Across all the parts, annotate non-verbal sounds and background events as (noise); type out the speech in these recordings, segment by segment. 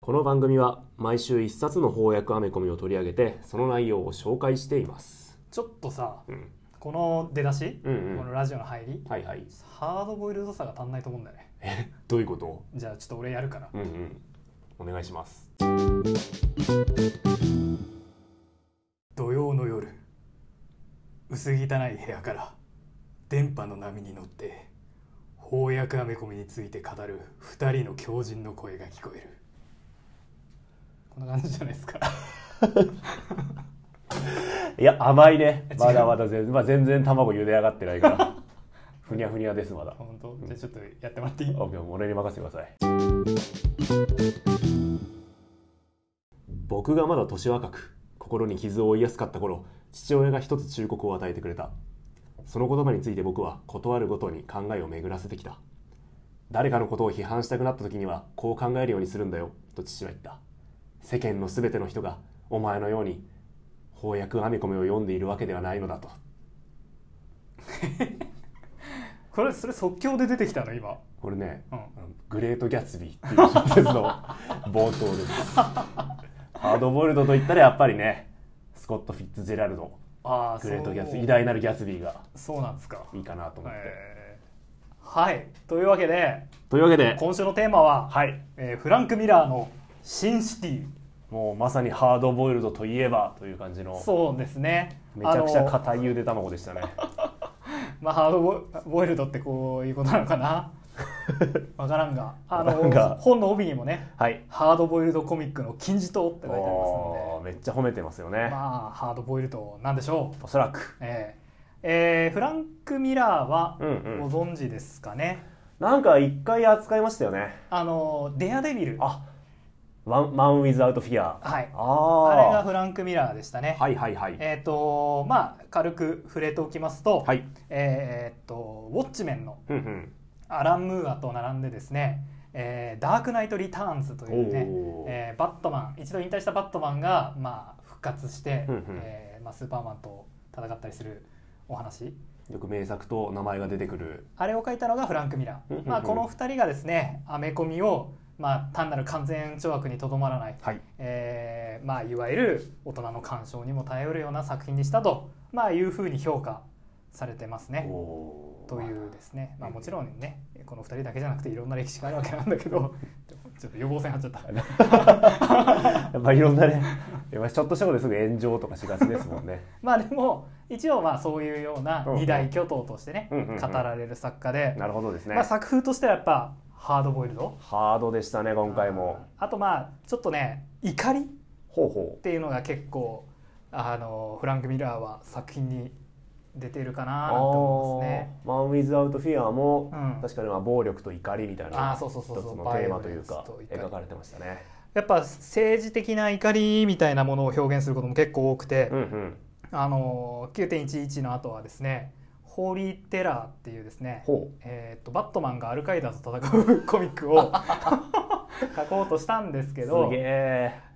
この番組は毎週一冊の翻訳アメコミを取り上げてその内容を紹介しています。ちょっとさうん。この出だし、うんうん。このラジオの入りはいはい。ハードボイルドさが足んないと思うんだよね。えどういうこと？じゃあちょっと俺やるから。うんうん。お願いします。土曜の夜薄汚い部屋から電波の波に乗って翻訳アメコミについて語る二人の狂人の声が聞こえる。こんな感じじゃないですか。(laughs) いや甘いね。まだまだ全然、まあ、全然卵茹で上がってないから。(laughs) ふにゃふにゃですまだ。本当？じゃあちょっとやってもらっていい？オッケー俺に任せてください。僕がまだ年若く心に傷を負いやすかった頃父親が一つ忠告を与えてくれたその言葉について僕は断るごとに考えを巡らせてきた。誰かのことを批判したくなった時にはこう考えるようにするんだよと父は言った。世間の全ての人がお前のように翻訳アメコミを読んでいるわけではないのだと。(laughs) これそれ即興で出てきたの今。これねうん。グレート・ギャツビーっていう小説の (laughs) 冒頭です。ハードボイルドといったらやっぱりねスコット・フィッツジェラルドああグレート・ギャツ偉大なるギャツビーがそうなんですか。いいかなと思って、えーはい。というわけでというわけで今週のテーマは、はい。えーフランク・ミラーの「シンシティ。もうまさにハードボイルドといえばという感じ」のそうですね。めちゃくちゃ硬いゆで卵でしたね。(laughs) まあ、ハードボボイルドってこういうことなのかなわからんが。あの本の帯にもねはい。ハードボイルドコミックの金字塔って書いてありますのおーめっちゃ褒めてますよね、でまあハードボイルドなんでしょう。おそらく。えーえーフランク・ミラーはうんうん。ご存知ですかね、なんか一回扱いましたよね。あのデアデビル。あワンマン・ウィズ・アウト・フィアはい。ああれがあフランク・ミラーでしたね、はいはいはい。えっ、とまあ軽く触れておきますと、はい。えっ、とウォッチメンのうんうんアラン・ムーアと並んでですね、えーダークナイト・リターンズというねえーバットマン一度引退したバットマンが、まあ、復活して、えーまあ、スーパーマンと戦ったりするお話。よく名作と名前が出てくる。あれを書いたのがフランク・ミラー、まあ、この2人がですねアメコミを、まあ、単なる完全懲悪にとどまらない、はい。えーまあ、いわゆる大人の鑑賞にも頼るような作品にしたと、まあ、いうふうに評価されてますね。おーというですね、まあ、もちろんねこの2人だけじゃなくていろんな歴史があるわけなんだけど (laughs) ちょっと予防線張っちゃった。(laughs) やっぱいろんなねちょっとしたことですぐ炎上とかしがちですもんね。(laughs) まあでも一応まあそういうような二大巨頭としてねうんうんうん。語られる作家で、なるほどですね、まあ、作風としてはやっぱハードボイルド？ハードでしたね今回も。あとまあちょっとね怒り？っていうのが結構あのフランク・ミラーは作品に出てるかうななんて思いますね。マン・ウィズ・アウト・フィアも、うん。確かにまあ暴力と怒りみたいあな一つのテーマというか描かれてましたね。やっぱ政治的な怒りみたいなものを表現することも結構多くて、うんうん。あの9.11の後はですね「ホーリー・テラー」っていうですね、ほえー、とバットマンがアルカイダと戦う (laughs) コミックを (laughs) 書こうとしたんですけうど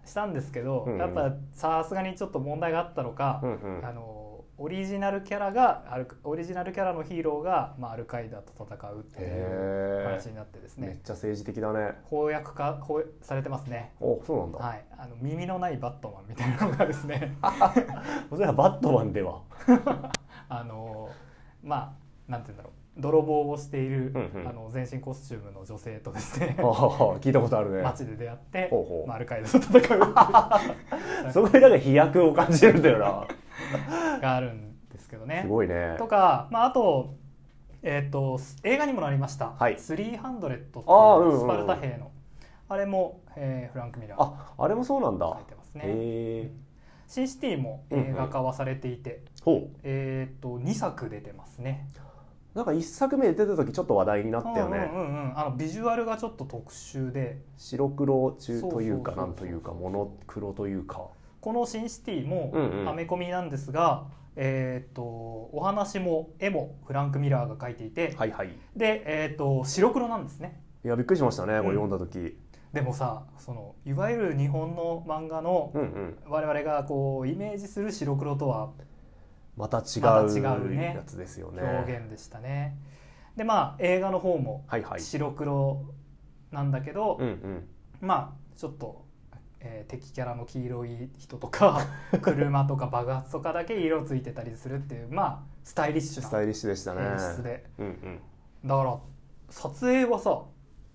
したんですけど、うんうん。やっぱさすがにちょっと問題があったのか、うんうん。あのオリジナルキャラがオリジナルキャラのヒーローが、まあ、アルカイダと戦うっていうへ話になってですえめっねちゃ政治的だね。翻訳化翻されてますね。おそうなんだ、はい、あの耳のないバットマンみたいなのがですね。(laughs) それはバットマンでは。(laughs) あのまあなんて言うんだろう泥棒をしている、うんうん。あの全身コスチュームの女性とですね (laughs) ああ聞いたことあるね。街で出会って、ほうほう。まあ、アルカイダと戦うっていう。(laughs) そこでなんか飛躍を感じるんだよな。があるんですけどね。す。ごいね。とか、まあ、あと,、えー、と映画にもなりました「はい。300」ってあーうんうんいううん。スパルタ兵の。あれも、えーフランク・ミラー。ああれもそうなんだ。書いてますね。シンシティも映画化はされていて、ほう。えー、と2作出てますね。なんか一作目で出た時ちょっと話題になったよね、うんうんうんうん、あのビジュアルがちょっと特殊で。白黒中というかなんというかモノクロというか。この「シンシティ」もうんうん。アメコミなんですが、えー、とお話も絵もフランク・ミラーが描いていて、はいはい。で、えー、と白黒なんですね。いやびっくりしましたねこれうん。読んだ時。でもさそのいわゆる日本の漫画のうんうん。我々がこうイメージする白黒とはまうた違うねやつですよね。表現でしたね。でまあ映画の方も白黒なんだけど、うんうん。まあちょっと、えー敵キャラの黄色い人とか (laughs) 車とか爆発とかだけ色ついてたりするっていうまあスタイリッシュなスタイリッシュでしたね。演出で。うんうん。だから撮影はさ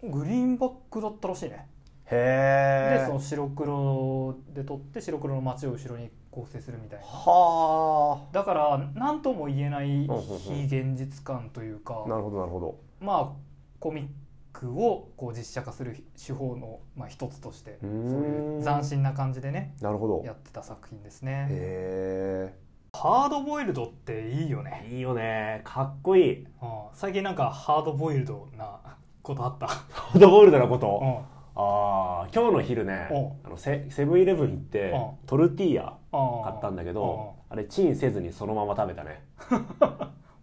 グリーンバックだったらしいねでその白黒で撮って白黒の街を後ろに構成するみたいな。はだから何とも言えない非現実感というかあなるほどなるほど。まあコミックをこう実写化する手法の、まあ、一つとしてそうんいう斬新な感じでねなるほど。やってた作品ですね。へハードボイルドっていいよね、えいいよね。かっこいい。うん、最近なんかハードボイルドなことあった、ハードボイルドなこと、うんああ今日の昼ねうあのセセブンイレブン行ってうんトルティーヤうん買ったんだけどあれチンせずにそのまま食べたね。(laughs)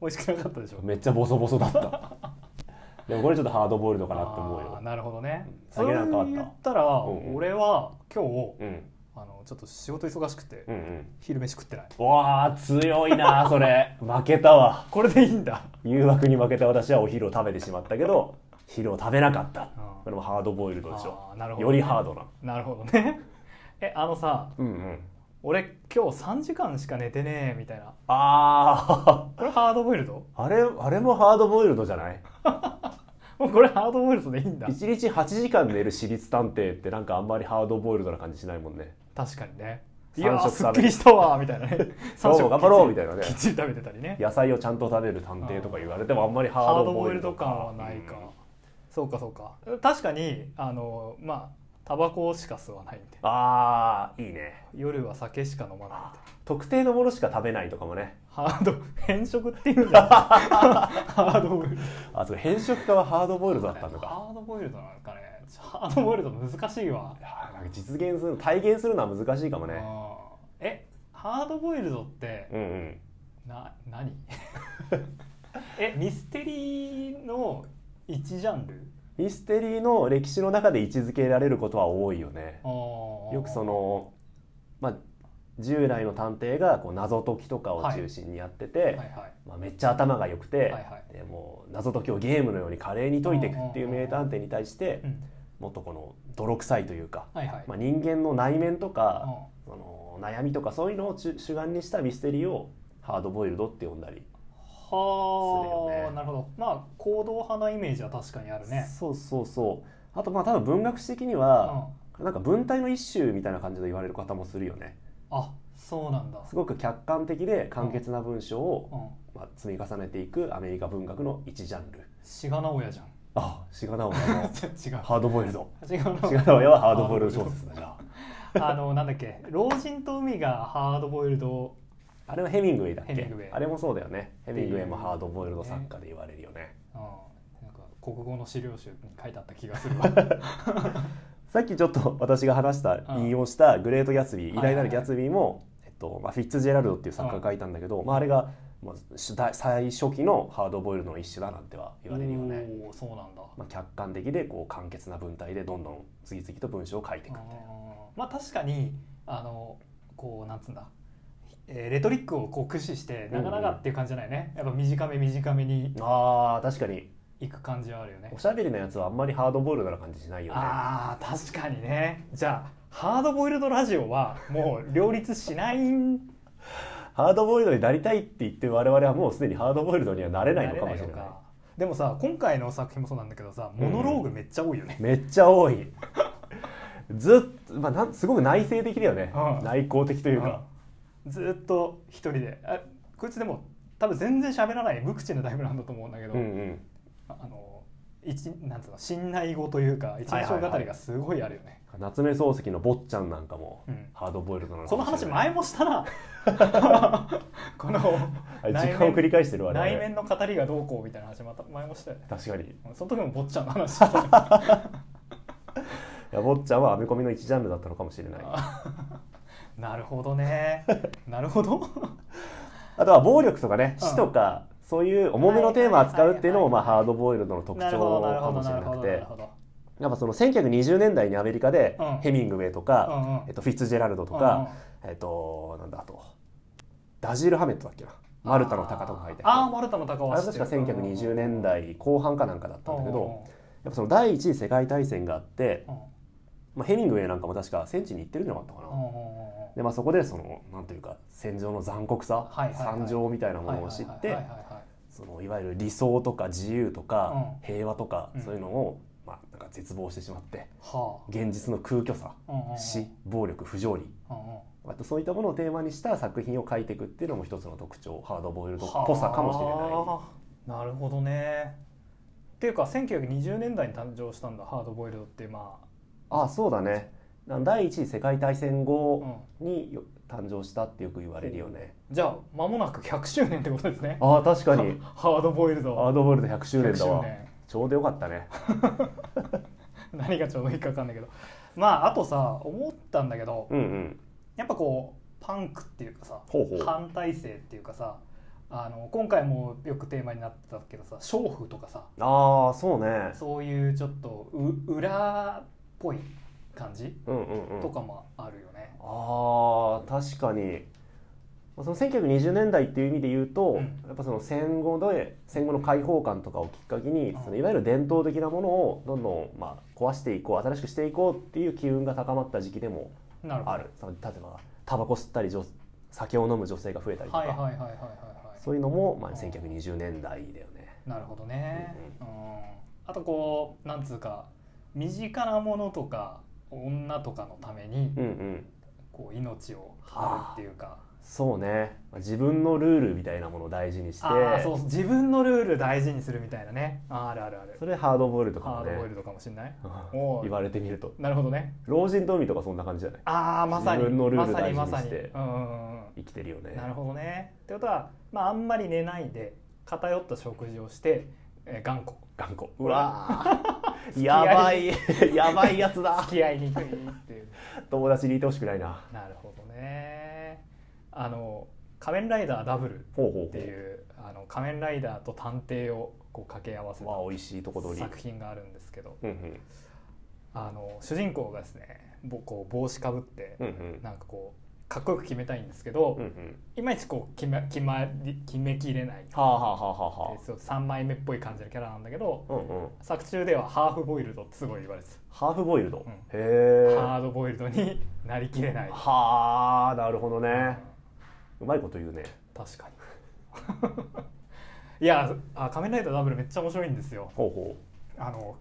美味しくなかったでしょ？めっちゃボソボソだった。(laughs) でもこれちょっとハードボイルドかなって思うよ。なるほどね。酒なんかあった。言ったら、うんうん。俺は今日うん。あのちょっと仕事忙しくて、うんうん。昼飯食ってない。わあ強いな (laughs) それ。負けたわ。これでいいんだ。誘惑に負けた私はお昼を食べてしまったけど昼を食べなかった。うんこれもハードボイルドでしょあーなるほどよりハードな。なるほどね。(laughs) えあのさうんうん。俺今日3時間しか寝てねえみたいな。あこれハードボイルド？ああれあれもハードボイルドじゃない？(laughs) もうこれハードボイルドでいいんだ。1日8時間寝る私立探偵ってなんかあんまりハードボイルドな感じしないもんね。確かにね。い三やーすっきりしたわみたいなね。今日も頑張ろうみたいなね。きっちり食べてたりね。野菜をちゃんと食べる探偵とか言われてもあんまりハードボイルドか。ルド感はないか、そうかそうか。確かにあのまあタバコしか吸わないんでああいいね。夜は酒しか飲まないみたいな。特定のものしか食べないとかもね。ハード変色っていうんじゃない。(laughs) ハードボイル。ドあそう変色化はハードボイルドだったのか。ハードボイルドなんかねハードボイルド難しいわ。いやーなんか実現する体現するのは難しいかもね。うんえハードボイルドってうんうん。な何？(laughs) えミステリーの一ジャンル？ミステリーの歴史の中で位置づけられることは多いよね。よよくそのまあ従来の探偵がこう謎解きとかを中心にやってて、はいはい。まあ、めっちゃ頭が良くて、はいはい。でもう謎解きをゲームのように華麗に解いていくっていう名探偵に対してうん。もっとこの泥臭いというか、はいはい。まあ、人間の内面とか、うん。その悩みとかそういうのを主主眼にしたミステリーをハードボイルドって呼んだり、はするよね。あなるほど。まあ行動派なイメージは確かにあるね。そうそうそう。あとまあ多分文学史的には、なんか文体の一種みたいな感じで言われる方もするよね。あそうなんだ。すごく客観的で簡潔な文章を、うん。まあ、積み重ねていくアメリカ文学の一ジャンル。志賀直哉じゃん。あ志賀直哉の (laughs) 違う。ハードボイルド。志賀直哉はハードボイルド小説だな。(laughs) あのなんだっけ。老人と海がハードボイルドあれはヘミングウェイだっけ？あれもそうだよね。ヘミングウェイもハードボイルド作家で言われるよね。うんなんか国語の資料集に書いてあった気がするわ。(laughs) さっきちょっと私が話したうん引用した「グレート・ギャツビー」偉大なるギャツビーも、えっとまあ、フィッツジェラルドっていう作家が書いたんだけど、まあ、あれが、まあ、最初期のハードボイルドの一種だなんては言われるよね、そうなんだ。まあ、客観的でこう簡潔な文体でどんどん次々と文章を書いていくみたいなまあ確かにあのこうなんつうんだ、えーレトリックをこう駆使して長々っていう感じじゃないね、やっぱ短め短めにあー確かに。いく感じはあるよね。おしゃべりのやつはあんまりハードボイルドな感じしないよね。あー確かにね。じゃあハードボイルドラジオはもう両立しないん？(laughs) ハードボイルドになりたいって言ってる我々はもうすでにハードボイルドにはなれないのかもしれない。でもさ今回の作品もそうなんだけどさモノローグめっちゃ多いよね、めっちゃ多い。ずっと、まあ、なんすごく内省的だよね、うん。内向的というか、うんずっと一人で。あこいつでも多分全然喋らない無口なタイプなんだと思うんだけど、うんうん。ああの一なんつうの信頼語というか一人称語りがすごいあるよね、夏目漱石の坊ちゃんなんかもうん。ハードボイルドなのかこの話前もしたな。(laughs) この時間を繰り返してるわね。内面の語りがどうこうみたいな話また前もしたよね。確かに。いその時も坊ちゃんの話した。(laughs) や坊ちゃんはアメコミの一ジャンルだったのかもしれない (laughs) なるほどね。(laughs) なるほど。あとは暴力とかねうん。死とか、そういう重めのテーマを扱うっていうのも、まあ、ハードボイルドの特徴かもしれなくて。やっぱその1920年代にアメリカで、うん。ヘミングウェイとうんか、うん。えっと、フィッツジェラルドとか、えっとなんだあとダジール・ハメットだっけな？マルタの鷹とか書いてああマルタの鷹あはれ確かる1920年代後半かなんかだったんだけど、やっぱその第一次世界大戦があって、うん。まあ、ヘミングウェイなんかも確か戦地に行ってるんじゃなかったかな、でまあ、そこでそのなんていうか戦場の残酷さ、惨状みたいなものを知ってそのいわゆる理想とか自由とか、う平和とか、うん。そういうのを、まあ、なんか絶望してしまっては現実の空虚さ死暴力不条理。あとそういったものをテーマにした作品を書いていくっていうのも一つの特徴ハードボイルドっぽさかもしれない。はあ。なるほどね。っていうか1920年代に誕生したんだハードボイルドってまあ。そうだね。な第一次世界大戦あ、後うん、によ誕生したってよく言われるよね、じゃあ間もなく100周年ってことですね。ああ確かに。(laughs) ハードボイルド。ハードボイルド100周年だわ。100周年。ちょうどよかったね。(laughs) 何がちょうどいいか分かんないけど。まああとさ思ったんだけどうんうん。やっぱこうパンクっていうかさ反体制っていうかさあの今回もよくテーマになってたけどさ娼婦とかさ。ああそうね。そういうちょっとう裏っぽい感じ、うんうんうん。とかもあるよね。あー確かに。まあその1920年代っていう意味で言うと、うん。やっぱその戦後で戦後の解放感とかをきっかけに、うん。そのいわゆる伝統的なものをどんどん、まあ、壊していこう新しくしていこうっていう機運が高まった時期でもなるほど。ある。その例えばタバコ吸ったり女酒を飲む女性が増えたりとか。そういうのも、まあ、うん。1920年代だよね。なるほどね。ううん。あとこうなんつうか身近なものとか女とかのためにうんうん。こう命を張るっていうか。そうね。自分のルールみたいなものを大事にして。そう自分のルール大事にするみたいなね。あるあるある。それハードボイルドかもね。ハードボイルドかもしれない？言われてみると。なるほどね。老人と海とかそんな感じじゃない？ああまさに。自分のルールまさにまさに。大事にして生きてるよね。なるほどね。ってことは、まあ、あんまり寝ないで偏った食事をして、えー頑固。頑固。うわー (laughs) やばい。(laughs) やばいやつだ。付き合いにくいっていう。友達にいてほしくないな。なるほどね。あの「仮面ライダーダブル」っていうあの仮面ライダーと探偵をこう掛け合わせた美味しいとこ取り。作品があるんですけどうんうん。あの主人公がですねぼこう帽子かぶって、うんうん。なんかこうかっこよく決めたいんですけど、うんうん。いまいちこう決め決まり決めきれない。はあはあはあはあはそう3枚目っぽい感じのキャラなんだけど、あうんうん。作中ではハーフボイルドってすごい言われてハーフボイルド、うん。へえ。たハードボイルドになりきれない、はあなるほどうん。ねうまいこと言うね。確かに。いやあ仮面ライダーダブルめっちゃ面白いんですよ。ほうほあの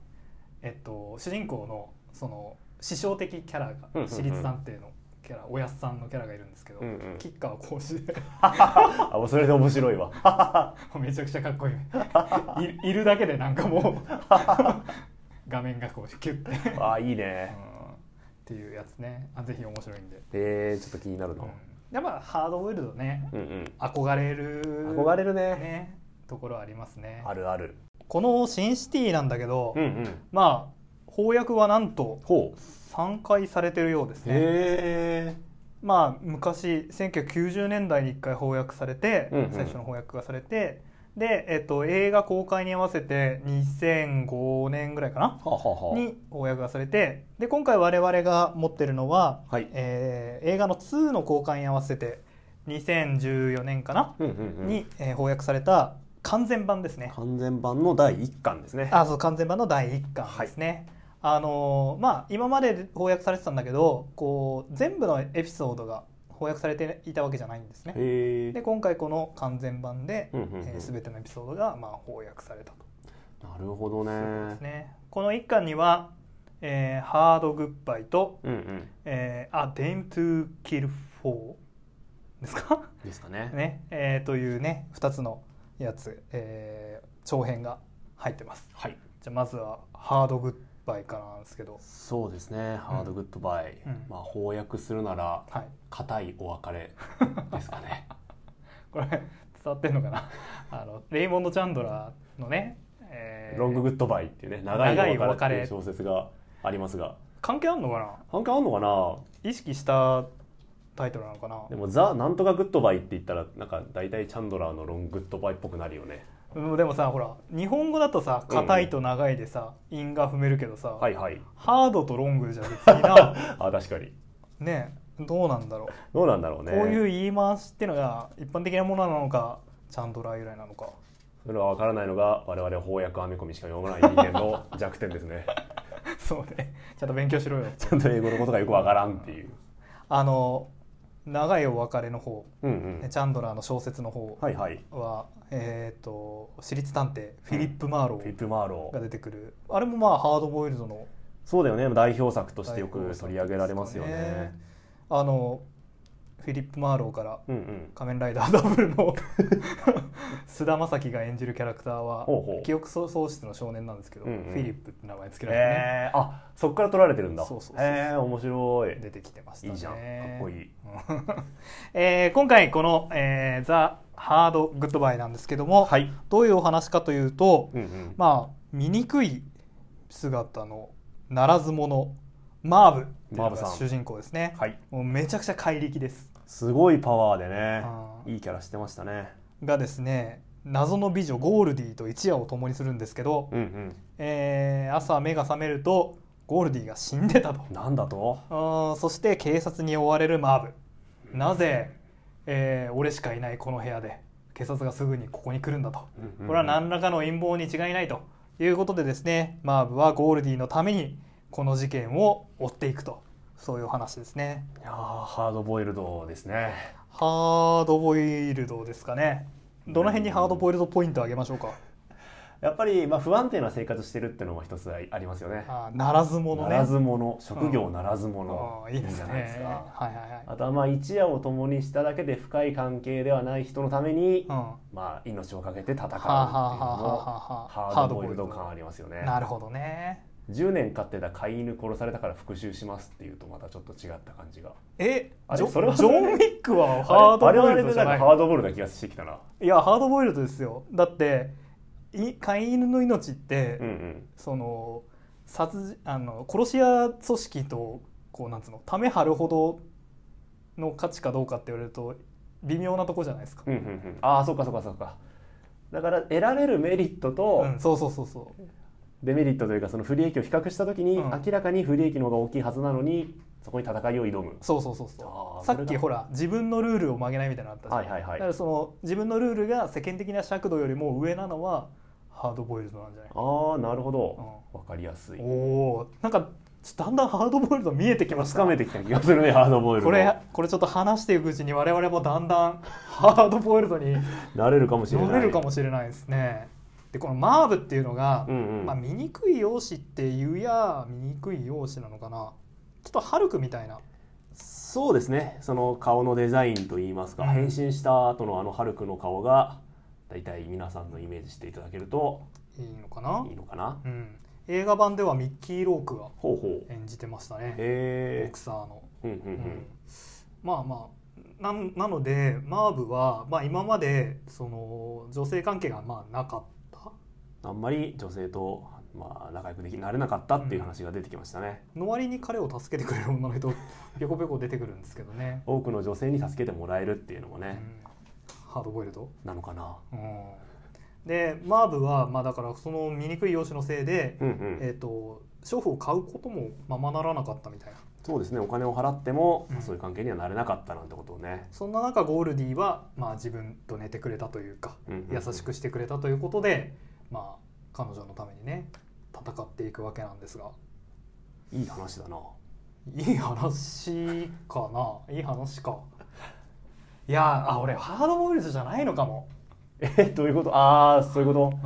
えっと主人公のその師匠的キャラが私立探偵のキャラおやすさんのキャラがいるんですけど、ううんうん。吉川浩司。で (laughs) あもうそれで面白いわ。(laughs) めちゃくちゃかっこいい。いいるだけでなんかもう (laughs) 画面がこうキュッて、あいいうん。ねっていうやつね。あぜひ面白いんで、えー、ちょっと気になるな。うん、やっぱハードボイルドね。うんうん。憧れる憧れるね。ねところありますね。あるある。この「シンシティ」なんだけど、うんうん。まあ翻訳はなんとほう。3回されてるようですね。まあ昔1990年代に1回翻訳されて、うんうん。最初の翻訳がされてで、えっと、映画公開に合わせて2005年ぐらいかなはあはに翻訳がされてで今回我々が持ってるのは、はい。えー映画の2の公開に合わせて2014年かな、うんうんうん。に、えー翻訳された完全版ですね。完全版の第一巻ですね。あそう完全版の第1巻ですね、あのーまあ今まで翻訳されてたんだけどこう全部のエピソードが翻訳されていたわけじゃないんですね。で今回この完全版で、うんうんうん。えー全てのエピソードがまあ翻訳されたと。なるほどね。ね。この1巻には、えーハードグッバイと、うんうん。えー、あ、Dame to Kill For ですか？ですかね。(laughs) ね、えーというね、2つのやつ、えー長編が入ってます。はい。じゃあまずはハードグッバイからなんですけど、そうですね。ハードグッドバイ、うん。まあ翻訳するならはい。固いお別れですかね。(laughs) これ伝わってんのかな？(laughs) あの、レイモンド・チャンドラーのね、えーロンググッドバイっていうね長いおお別れっていう小説がありますが。関係あんのかな？関係あんのかな？意識したタイトルなのかな？でもザ・なんとか goodbye って言ったらなんか大体チャンドラーの Long Goodbye っぽくなるよね。うんでもさほら日本語だとさ硬いと長いでさ、韻が踏めるけどさ、はいはい。 hard と long じゃ別にな。(laughs) あ確かに。ねどうなんだろう、どうなんだろうね。こういう言い回しっていうのが一般的なものなのかチャンドラー由来なのか。それは分からないのが我々翻訳アメコミしか読まない人間の (laughs) 弱点ですね。そうね。ちゃんと勉強しろよ。ちゃんと英語のことがよく分からんっていう。あの長いお別れの方。うんうん。チャンドラーの小説の方はいはい。は、えっ、と私立探偵フィリップ・マーローフィリップ・マーロがー出てくる、あれもまあハードボイルドのそうだよね。代表作としてよく取り上げられますよね。あのフィリップ・マーローから仮面ライダーダブルの (laughs) 菅田将暉が演じるキャラクターは記憶喪失の少年なんですけど、うんうん。フィリップって名前つけられてね、えー、あそっから取られてるんだ。そうそうそうえー、面白い。出てきてましたね。いいじゃん。かっこいい。(laughs) えー今回この、えーザ・ハード・グッドバイなんですけども、はい。どういうお話かというと、うんうん。まあ醜い姿のならず者マーブっていう主人公ですね、はい。もうめちゃくちゃ怪力ですすごいパワーでねいいキャラしてましたね。がですね謎の美女ゴールディと一夜を共にするんですけど、うんうん。えー朝目が覚めるとゴールディが死んでたと。なんだと？あーそして警察に追われるマーブ。なぜ、えー俺しかいないこの部屋で警察がすぐにここに来るんだと。うんうんうん。これは何らかの陰謀に違いないということでですねマーブはゴールディのためにこの事件を追っていくとそういうお話ですね。いやーハードボイルドですね。ハードボイルドですかね。どの辺にハードボイルドポイントあげましょうか？(laughs) やっぱり、まあ、不安定な生活してるっていうのも一つありますよね。あーならず者ね。ならず者職業ならず者、あーいいじゃねないですか。はいはいはい。あとはまあ一夜を共にしただけで深い関係ではない人のために、うん。まあ、命を懸けて戦うっていうのもハードボイルド感ありますよね。なるほどね10年飼ってた飼い犬殺されたから復讐しますっていうとまたちょっと違った感じが。えあれそれはジョン・ウィックはハードあれボあれでなんイルドじゃないかハードボイルドな気がしてきたな。いやハードボイルドですよ。だってい飼い犬の命って、うんうん。その殺人あの殺し屋組織とこうなんつうのため張るほどの価値かどうかって言われると微妙なとこじゃないですか、うんうんうん。ああそうかそうかそうか。だから得られるメリットとうん、そうそうそうそうデメリットというかその不利益を比較した時にうん。明らかに不利益の方が大きいはずなのにそこに戦いを挑む。そうそうそうあそうさっきほら自分のルールを曲げないみたいなのあったじゃん、はいはいはい。だからその自分のルールが世間的な尺度よりも上なのはハードボイルドなんじゃない？ああなるほど。わかりやすい。おおんかだんだんハードボイルド見えてきました。めてきた気がするねハードボイルド。これこれちょっと話していくうちに我々もだんだんハードボイルドに (laughs) なれるかもしれない。乗れるかもしれないですねでこのマーブっていうのが、うんうん。まあ、醜い容姿っていうや醜い容姿なのかな。ちょっとハルクみたいな。そうですね。その顔のデザインといいますか、うん。変身した後のあのハルクの顔が大体皆さんのイメージしていただけるといいのかな。いいのかな？うん、映画版ではミッキー・ロークが演じてましたね。ボへクサーの、えうんうんううん。んまあまあななのでマーブは、まあ、今までその女性関係がまあなかった？あんまり女性と、まあ、仲良くできなれなかったっていう話が出てきましたね、の割に彼を助けてくれる女の人 (laughs) ぴょこぴょこ出てくるんですけどね、多くの女性に助けてもらえるっていうのもうん。ね、ハードボイルド、なのかな。うん、でマーブは、まあ、だからその醜い容姿のせいで、うんうん、えー、と娼婦を買うこともままならなかったみたいなそうですね。お金を払っても、うん。そういう関係にはなれなかったなんてことをね、そんな中ゴールディは、まあ、自分と寝てくれたというかうんうんうん。優しくしてくれたということで、まあ、彼女のためにね戦っていくわけなんですが。いい話だな。いい話かな？いい話か。いやあ俺ハードボイルドじゃないのかも、えどういうこと？ああそういうこと？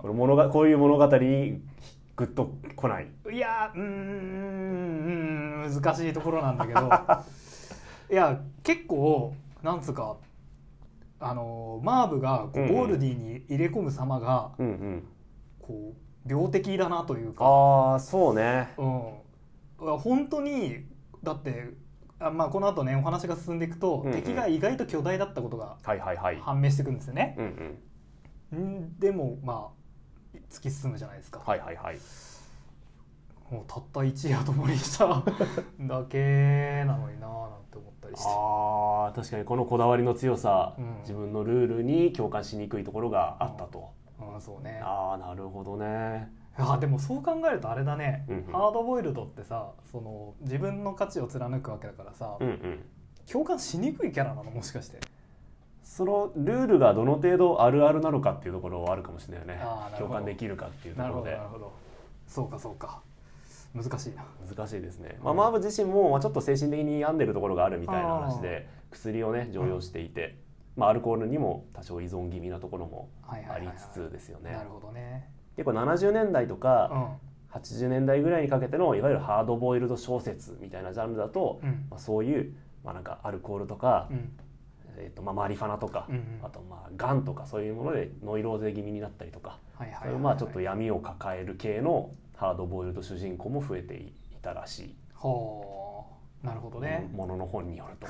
これ物がこういう物語にグッと来ない？うん、いやうーんうん難しいところなんだけど (laughs) いや結構なんつうかあのマーブがこうゴールディに入れ込む様が、うんうん。こう病的だなというか、ああそうね。うん、本当にだってあ、まあ、この後ねお話が進んでいくと、うんうん。敵が意外と巨大だったことがはいはいはい。判明していくんですよね。うんうん。ん？でもまあ突き進むじゃないですか。はいはいはいもうたった一夜共にしただけなのになぁなんて思ったりして。あー確かにこのこだわりの強さ、うん。自分のルールに共感しにくいところがあったと、うん、そうね。ああなるほどね。あでもそう考えるとあれだね、うんうん。ハードボイルドってさその自分の価値を貫くわけだからさ、うんうん。共感しにくいキャラなのもしかして。そのルールがどの程度あるあるなのかっていうところはあるかもしれないよね。共感できるかっていうとなるほころでどなるほど。そうかそうか難しいな。難しいですね、うんまあ、マーブ自身もまあちょっと精神的に病んでるところがあるみたいな話で薬をね常用していて、まあ、アルコールにも多少依存気味なところもありつつですよね。なるほどね。結構70年代とうかん。80年代ぐらいにかけてのいわゆるハードボイルド小説みたいなジャンルだと、うん。まあ、そういう、まあ、なんかアルコールとか、うん。えーとまあ、マリファナとか、うんうん。あとまあガンとかそういうものでノイローゼ気味になったりとか、はいはい。そういうまあちょっと闇を抱える系のハードボイルド主人公も増えていたらしい、ほうなるほどね、ものの本によると。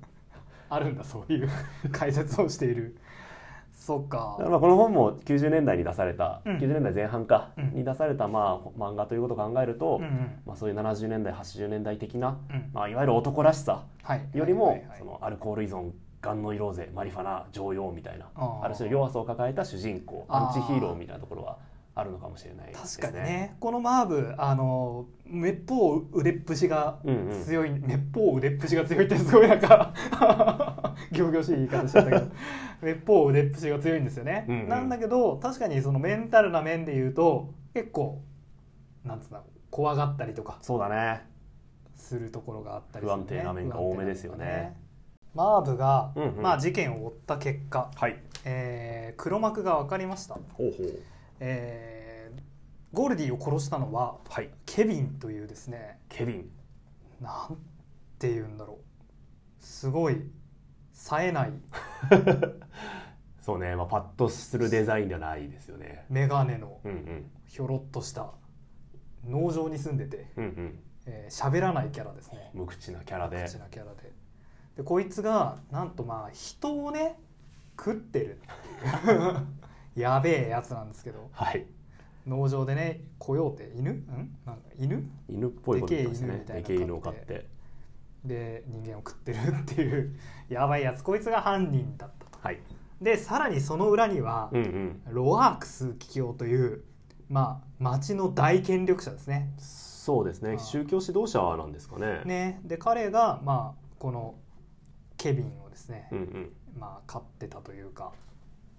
(laughs) あるんだそういう解説をしている。そっか。まあこの本も90年代に出された、うん。90年代前半か、うん。に出されたまあ漫画ということを考えると、うんうん。まあ、そういう70年代80年代的な、うん。まあ、いわゆる男らしさ。はい。よりも、そのアルコール依存ガンノイローゼマリファナ常用みたいなある種の弱さを抱えた主人公アンチヒーローみたいなところはあるのかもしれないですね。確かにね。このマーブあのめっぽう腕っぷしがうんうん。強い、めっぽう腕っぷしが強いってすごいなんか (laughs) 仰々しい言い方しちゃったけど。めっぽう腕っぷしが強いんですよね、うんうん。なんだけど確かにそのメンタルな面で言うと結構なんつうんだろう怖がったりとかそうだね。するところがあったりする、ね、不安定な面が多めですよね。不安定な面がマーブが、うんうん。まあ、事件を追った結果、はい。えー黒幕が分かりました、ほうほうえーゴールディを殺したのははい。ケビンというですねケビン。なんて言うんだろう。すごい冴えない。(laughs) そうね、まあ、パッとするデザインではないですよね。眼鏡のひょろっとした農場に住んでてうんうん。えー喋らないキャラですね。無口なキャラで。口なキャラで。でこいつがなんとまあ人をね食ってる。っていうやべえやつなんですけど。はい。農場でねコヨーテ犬？ん？なんか犬？犬っぽいこと言ってますね。でけえ犬みたいなでけえ犬を飼って。で人間を食ってるっていう。(laughs) やばいやつ。こいつが犯人だったと。はい。でさらにその裏には、うんうん。ロアークス桔梗というまあ町の大権力者ですね。そうですね。宗教指導者なんですかね。ね。で彼がまあこのケビンをですね、うんうん。まあ飼ってたというか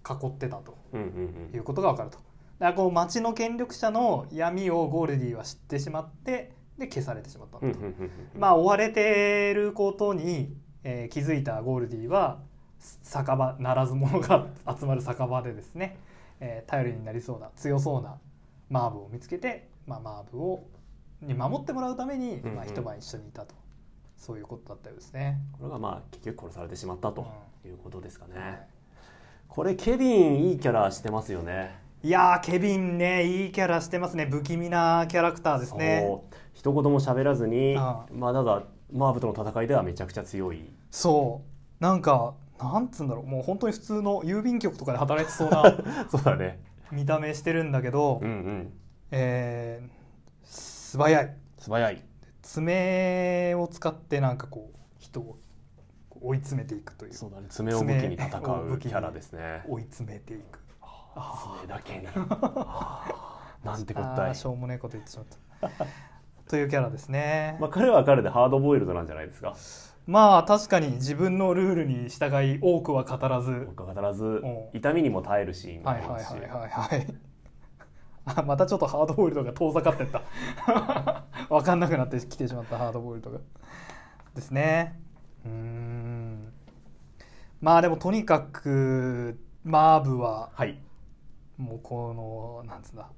囲ってたとうんうんいうことが分かると。だからこう町の権力者の闇をゴールディは知ってしまってで消されてしまったと、うんうんうんうんまあ追われてることに、えー気づいたゴールディは酒場ならず者が集まる酒場でですね、えー頼りになりそうな強そうなマーブを見つけて、まあ、マーブをに守ってもらうために、うんうん。まあ、一晩一緒にいたと。そういうことだったようですね。これがまあ結局殺されてしまったとういうことですかね。はいこれケビンいいキャラしてますよね。いやーケビンねいいキャラしてますね。不気味なキャラクターですね。一言も喋らずにあまあただマーブとの戦いではめちゃくちゃ強い。そう。なんかなんつうんだろう。もう本当に普通の郵便局とかで働いてそうな (laughs) そうだね。見た目してるんだけど、うんうん。えー素早い。素早い。爪を使ってなんかこう人を追い詰めていくという。そうだね。爪を武器に戦うキャラですね。追い詰めていく。爪だけに。なんてこったい。しょうもねえこと言ってしまった。というキャラですね。まあ彼は彼でハードボイルドなんじゃないですか。まあ確かに自分のルールに従い多くは語らず。僕は語らずん。痛みにも耐えるシーンもはいはいありますしはいはい。はい。(laughs) あまたちょっとハードボイルドが遠ざかってった。(laughs) 分かんなくなってきてしまったハードボイルドが。ですね。うーんまあでもとにかくマーブははい。もうこのなんつうんだ。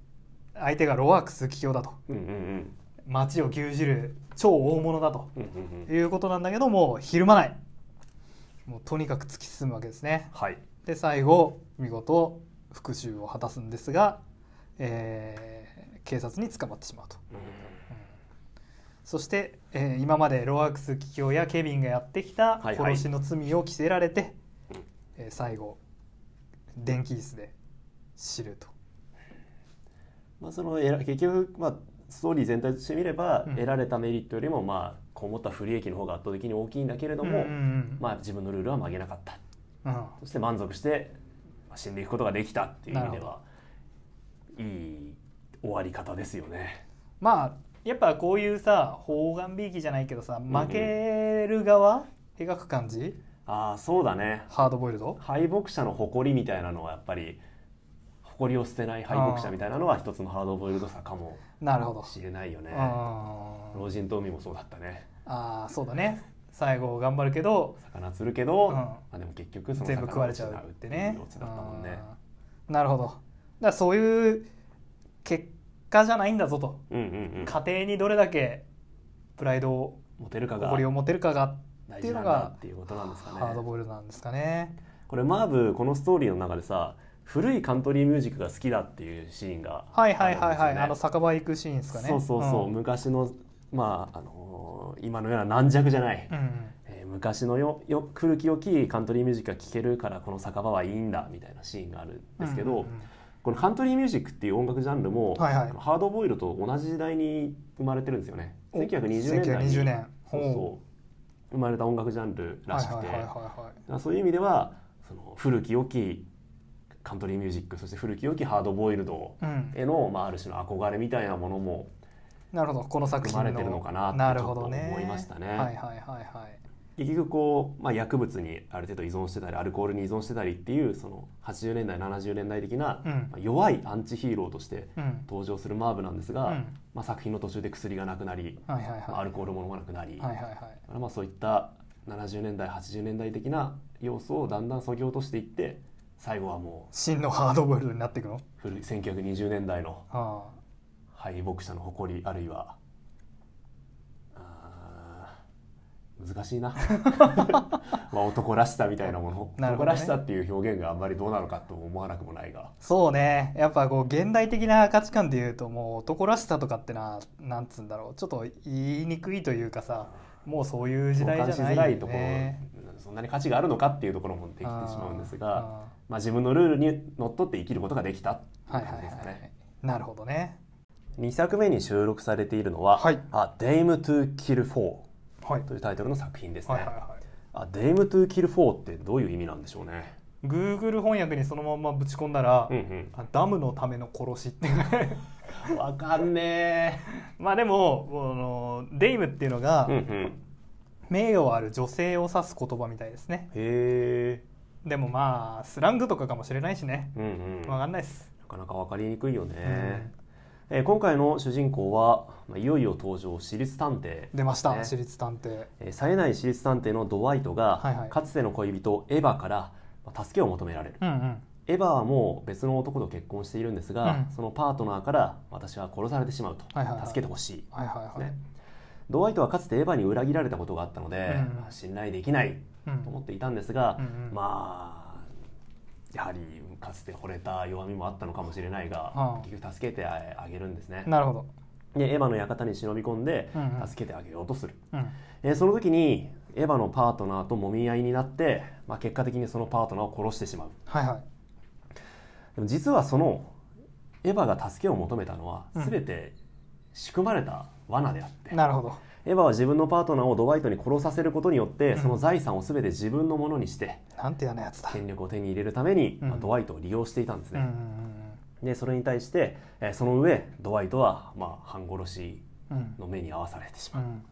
相手がロアークス桔梗だと。うんうんうん。街を牛耳る超大物だと。うんうんうん。いうことなんだけどもひるまないもうとにかく突き進むわけですね。はい。で最後見事復讐を果たすんですが、えー警察に捕まってしまうと、うんそして、えー今までロアークス桔梗やケビンがやってきたはいはい。殺しの罪を着せられて、うん。えー最後電気椅子で知ると。まあその結局まあストーリー全体として見れば、うん。得られたメリットよりもまあこう思った不利益の方が圧倒的に大きいんだけれども、うんうんまあ自分のルールは曲げなかった。うん。うんそして満足してまあ死んでいくことができたっていう意味ではいい終わり方ですよね。まあやっぱこういうさ方眼びいきじゃないけどさん負ける側、描く感じ？ああそうだね。ハードボイルド？敗北者の誇りみたいなのはやっぱり誇りを捨てない敗北者みたいなのは一つのハードボイルドさかもなるほど。しれないよね。老人と海もそうだったね。あーそうだね。最後頑張るけど魚釣るけど、うん。まあ、でも結局その全部食われちゃうってね。なるほど。だそういう結果じゃないんだぞと、うんうんうん。家庭にどれだけプライドをモテるかが誇りを持てるかが大っていうのがっていうことなんですかね。ハードボイルドなんですかね。これマーブこのストーリーの中でさ古いカントリーミュージックが好きだっていうシーンがはいはいはいはい、あの酒場行くシーンですかね。そうそうそう、ん。昔のまああのー今のような軟弱じゃない、うん。えー昔のよよ古き良きカントリーミュージックが聴けるからこの酒場はいいんだみたいなシーンがあるんですけど、うんうんうんこのカントリーミュージックっていう音楽ジャンルも、はいはい。ハードボイルドと同じ時代に生まれてるんですよね。お1920年代に1920年。そうほそう生まれた音楽ジャンルらしくて、そういう意味ではその古き良きカントリーミュージックそして古き良きハードボイルドはいうん。への、まあ、ある種の憧れみたいなものもなるほど。この作品の。生まれてるのかなと思いましたね。はいはいはいはい結局こう、まあ、薬物にある程度依存してたりアルコールに依存してたりっていうその80年代70年代的な、弱いアンチヒーローとしてうん。登場するマーブなんですが、うん。まあ、作品の途中で薬がなくなり、はいはいはい。まあアルコールも飲まなくなり、はいはいはい。まあそういった70年代80年代的な要素をだんだん削ぎ落としていって最後はも真のハードボイルドになっていくの？う古い1920年代のあ。敗北者の誇りあるいはあー難しいな。(laughs) まあ男らしさみたいなもの。ね。男らしさっていう表現があんまりどうなのかと思わなくもないが。そうね。やっぱこう現代的な価値観でいうともう男らしさとかってななんつうんだろう。ちょっと言いにくいというかさもうそういう時代じゃないね。ろそんなに価値があるのかっていうところもできてしまうんですがあまあ、自分のルールにのっとって生きることができたっていうーはいはい感じですかね。はい。なるほどね。2作目に収録されているのは「はい。あ Dame to Kill For はい」というタイトルの作品ですね。はいはいはいあ Dame to Kill For ってどういう意味なんでしょうね。Google 翻訳にそのままぶち込んだら、うんうんあダムのための殺しって (laughs) わかんね (laughs) まあでもこのデイムっていうのが、え。うんうん。名誉ある女性を指す言葉みたいですねへえ。でもまあスラングとかかもしれないしねうんうん。わかんないですなかなかわかりにくいよね。えー今回の主人公は、まあ、いよいよ登場私立探偵、出ました、ね。私立探偵。えー冴えない私立探偵のドワイトが、はいはい。かつての恋人エヴァからまあ助けを求められる。うんうん。エヴァはもう別の男と結婚しているんですが、うん。そのパートナーから私は殺されてしまうと、はいはいはい。助けてほしい、はいはいはい、ね、ドワイトはかつてエヴァに裏切られたことがあったので、うん。まあ信頼できないうん。と思っていたんですが、うんうん。まあやはりかつて惚れた弱みもあったのかもしれないが、はあ。結局助けてあげるんですね。なるほど、でエヴァの館に忍び込んでうんうん。助けてあげようとする、うん、えーその時にエヴァのパートナーと揉み合いになって、まあ、結果的にそのパートナーを殺してしまう。はいはい。でも実はそのエヴァが助けを求めたのはうん。全て仕組まれた罠であって、なるほどエヴァは自分のパートナーをドワイトに殺させることによって、うん。その財産を全て自分のものにしてなんて嫌なやつだ。権力を手に入れるために、うん。まあ、ドワイトを利用していたんですね、でそれに対して、えーその上ドワイトは、まあ、半殺しの目に遭わされてしまう、うん。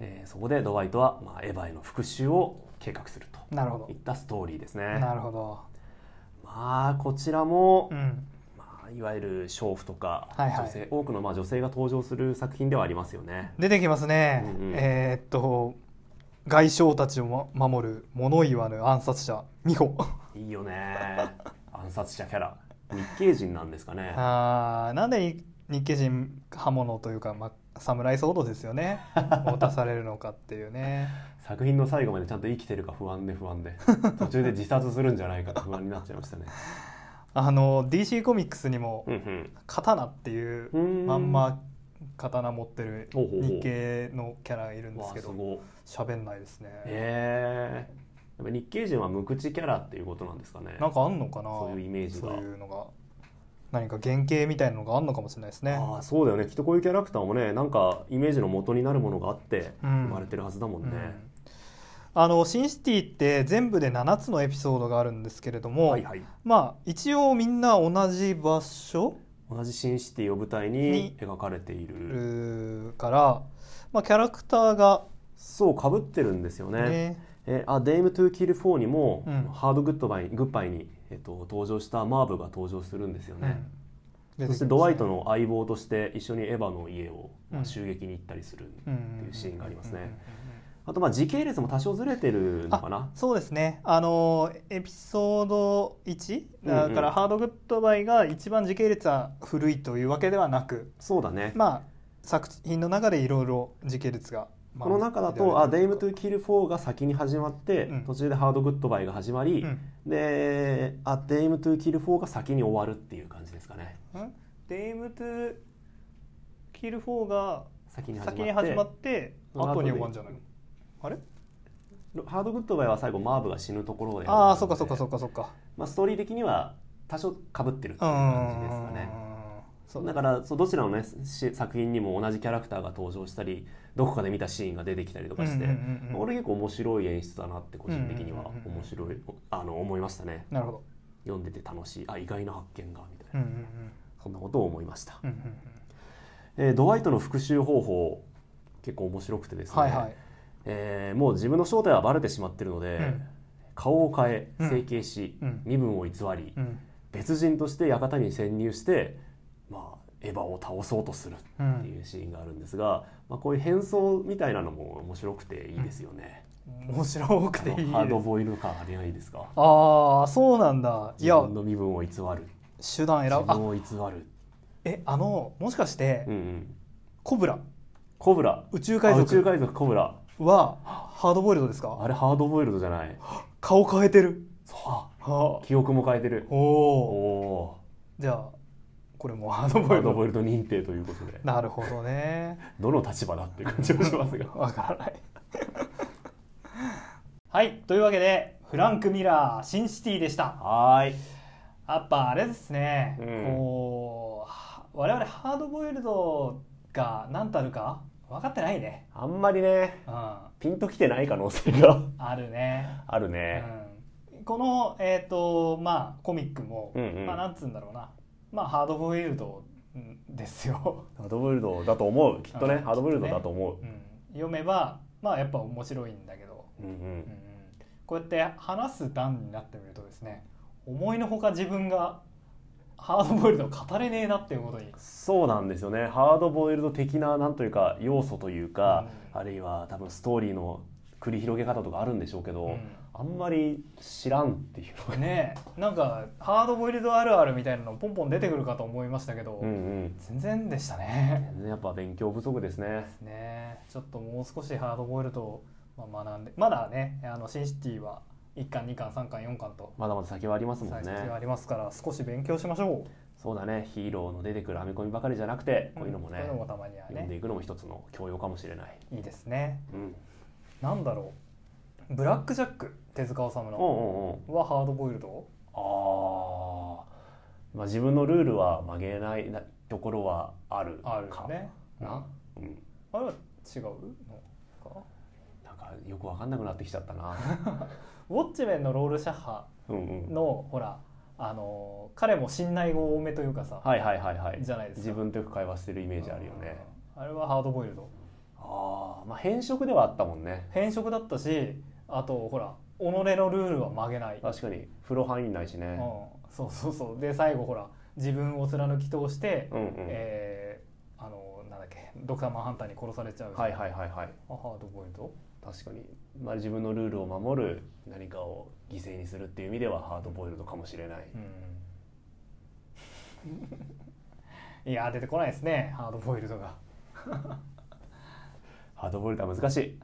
えーそこでドワイトは、まあ、エヴァへの復讐を計画するとなるほいったストーリーですね。どなるほど。まあこちらも、うん。まあ、いわゆる娼婦とか、はいはい。女性多くのまあ女性が登場する作品ではありますよね。出てきますね、うんうん。えーっと外相たちをも守る物言わぬ暗殺者美穂。いいよね。暗殺者キャラ。日系人なんですかね。あーなんで日日系人刃物というか、まあ、侍ソードですよね。持たされるのかっていうね。(laughs) 作品の最後までちゃんと生きてるか不安で不安で。途中で自殺するんじゃないかと不安になっちゃいましたね。あの DC コミックスにもうんうん。刀っていううん。まんま刀持ってる日系のキャラがいるんですけど喋んないですね、へえ。やっぱ日系人は無口キャラっていうことなんですかね。なんかあんのかな？そういうイメージが。そういうのが。何か原型みたいなのがあんのかもしれないですね。ああそうだよね。きっとこういうキャラクターもねなんかイメージの元になるものがあってうん。生まれてるはずだもんね、うんあのシンシティって全部で7つのエピソードがあるんですけれども、はいはい。まあ一応みんな同じ場所？同じシンシティを舞台にに描かれている。から、まあ、キャラクターがそうかぶってるんですよね。ね。ええー、 A Dame to Kill For にも、うん。 Hard Goodbye goodbye に、えっと登場したマーブが登場するんですよね、うん。そしてドワイトの相棒として一緒にエヴァの家を、まあうん襲撃に行ったりするってうんいうシーンがありますねあとまあ時系列も多少ずれてるのかな？そうですね。あのエピソード1だから Hard Goodbye が一番時系列は古いというわけではなくそうだね、まあ作品の中でいろいろ時系列が、まあこの中だと「あデイム・トゥ・キル4」が先に始まって、うん。途中で「ハードグッドバイ」が始まり、うん。で「 A Dame to Kill For」が先に終わるっていう感じですかね。ん？ Dame to Kill For が先に始まって先に始まって後に終わるんじゃないの？あれ？ハードグッドバイは最後マーブが死ぬところでああそっかそっかそっかそっか。まあ、ストーリー的には多少かぶってるっていう感じですかね。そうだからそうどちらの、ね、し作品にも同じキャラクターが登場したりどこかで見たシーンが出てきたりとかして、うんうんうんうん。まあ俺結構面白い演出だなって個人的にはうんうんうんうん。面白いあの思いましたね。なるほど。読んでて楽しい。あ意外な発見がみたいな、うんうんうん。そんなことを思いました、うんうんうん。えードワイトの復讐方法結構面白くてですね、はいはいえーもう自分の正体はバレてしまってるので、うん。顔を変えうん。整形し、うん。身分を偽り、うん。別人として館に潜入して、まあ、エヴァを倒そうとするうっていんうシーンがあるんですが、まあ、こういう変装みたいなのも面白くていいですよね。面白くていいハードボイル感ありないですか？ああそうなんだ。い自や分の身分を偽る。手段選ぶ。あ。自分を偽る、えあのもしかしてうんうん、コブラ。コブラ。宇宙海賊。あ宇宙海賊コブラはハードボイルドですか？あれハードボイルドじゃない。顔変えてる。そう。は記憶も変えてる。おおじゃあこれもハードーボイルド。ボイルド認定ということで。なるほどね。(laughs) どの立場だっていう感じもしますが (laughs) わからない。(laughs) はいというわけでフランク・ミラーシンシティでした。はーい。やっぱあれですね、うん。こうは我々ハードボイルドが何たるか分かってないね。あんまりねうん。ピンときてない可能性が。あるね。あるね、うん、このえっ、とまあコミックも、うんうん。まあなんつうんだろうな。まあハードボイルドですよ、ハードボイルドだと思う。きっとね、うん。ハードボイルドだと思う、うん、読めばまあやっぱ面白いんだけど、うん。うんうん。こうやって話す段になってみるとですね思いのほか自分がハードボイルドを語れねえなっていうことに。そうなんですよね。ハードボイルド的ななんというか要素というか、うあるいは多分ストーリーの繰り広げ方とかあるんでしょうけど、うん。あんまり知らんっていう。ねえ。なんかハードボイルドあるあるみたいなのポンポン出てくるかと思いましたけど、うんうん。全然でしたね。全然やっぱ勉強不足ですね。ねちょっともう少しハードボイルドをまあ学んでまだねあのシンシティは1巻2巻3巻4巻と。まだまだ先はありますもん最ね。先がありますから少し勉強しましょう。そうだね。ヒーローの出てくる編み込みばかりじゃなくてこういうのもね、そういうのもたまにはね。読んでいくのも一つの教養かもしれない、いいですね。うん、なんだろう。ブラックジャック手塚治虫の。はハードボイルド？あー、まあ自分のルールは曲げないなところはあるあるね。な、うん、あれは違うのか？なんかよくわかんなくなってきちゃったな (laughs) ウォッチメンのロールシャッハのほらあの彼も信頼語多めというかさ、はいはいはいはい。じゃないですか。自分とよく会話してるイメージあるよね。あれはハードボイルド。ああまあ変色ではあったもんね。変色だったしあとほら己のルールは曲げない、確かに。風呂入んないしね。うん、そうそうそう。で最後ほら自分を貫き通して、うんうん、えーあのなんだっけドクターマンハンターに殺されちゃうはいはいはいはい。あハードボイルド？確かに、まあ、自分のルールを守る何かを犠牲にするっていう意味ではハードボイルドかもしれない、うん。(laughs) いや出てこないですねハードボイルドが、ハードボイルドは難しい。うん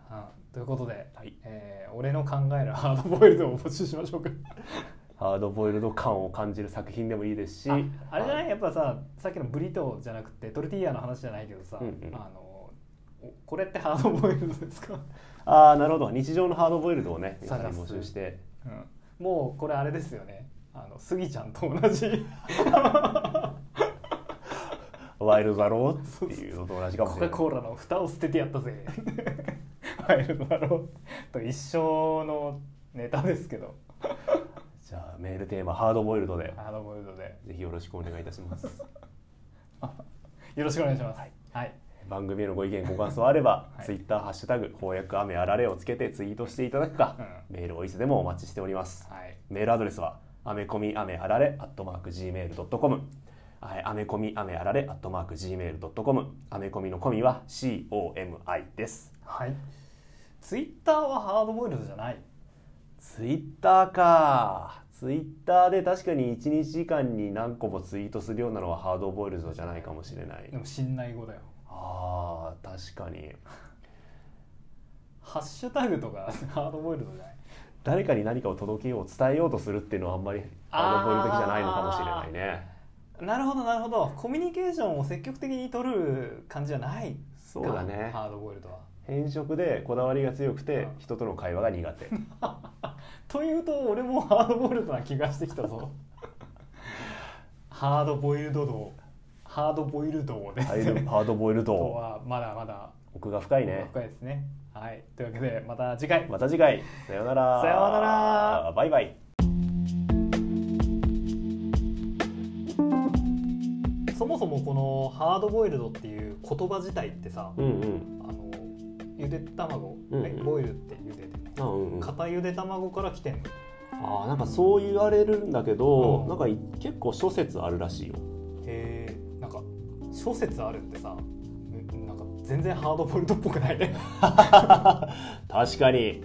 ということで、はい。えー俺の考えるハードボイルドを募集しましょうか。ハードボイルド感を感じる作品でもいいですし。ああれじゃない？やっぱささっきのブリトーじゃなくてトルティーヤの話じゃないけどさ、うんうん。あのおこれってハードボイルドですか、ああなるほど。日常のハードボイルドをね皆さん募集して。うん、もうこれあれですよね。あのスギちゃんと同じ。ワイルドだろうっていうのと同じかもしコれない。カ・コーラの蓋を捨ててやったぜ。ワイルドだろうと一緒のネタですけど。じゃあメールテーマハードボイルドで。ハードボイルドで。ぜひよろしくお願いいたします。(laughs) よろしくお願いします。はい、番組へのご意見ご感想あれば、はい。ツイッターハッシュタグ翻訳雨あられをつけてツイートしていただくか、メールをいつでもお待ちしております。はい。メールアドレスはアメコミアメあられアットマーク Gmail.com はいアメコミアメあられアットマーク Gmail.com アメコミのコミは COMI ですはいツイッターはハードボイルドじゃない。ツイッターか。ツイッターで確かに1日時間に何個もツイートするようなのはハードボイルドじゃないかもしれない。でも信頼語だよ確かに。ハッシュタグとかハードボイルドじゃない？誰かに何かを届けよう伝えようとするっていうのはあんまりハードボイルド的じゃないのかもしれないね。なるほどなるほど。コミュニケーションを積極的に取る感じじゃないかそうだね。ハードボイルドは。変色でこだわりが強くてうん。人との会話が苦手。(laughs) というと俺もハードボイルドな気がしてきたぞ。ハードボイルド度ハードボイルドですハードボイルとドはまだまだ。奥が深いね。深いですね。はい。というわけでまた次回。また次回。さようなら。さようなら。バイバイ。そもそもこのハードボイルドっていう言葉自体ってさ、うんうん。あのゆで卵、うんうん。ねボイルってゆでてね。あうんうん。片ゆで卵から来てんのあーなんかそう言われるんだけど、うん。なんかい結構諸説あるらしいよ諸説あるってさなんか全然ハードボイルドっぽくないね。(laughs) 確かに。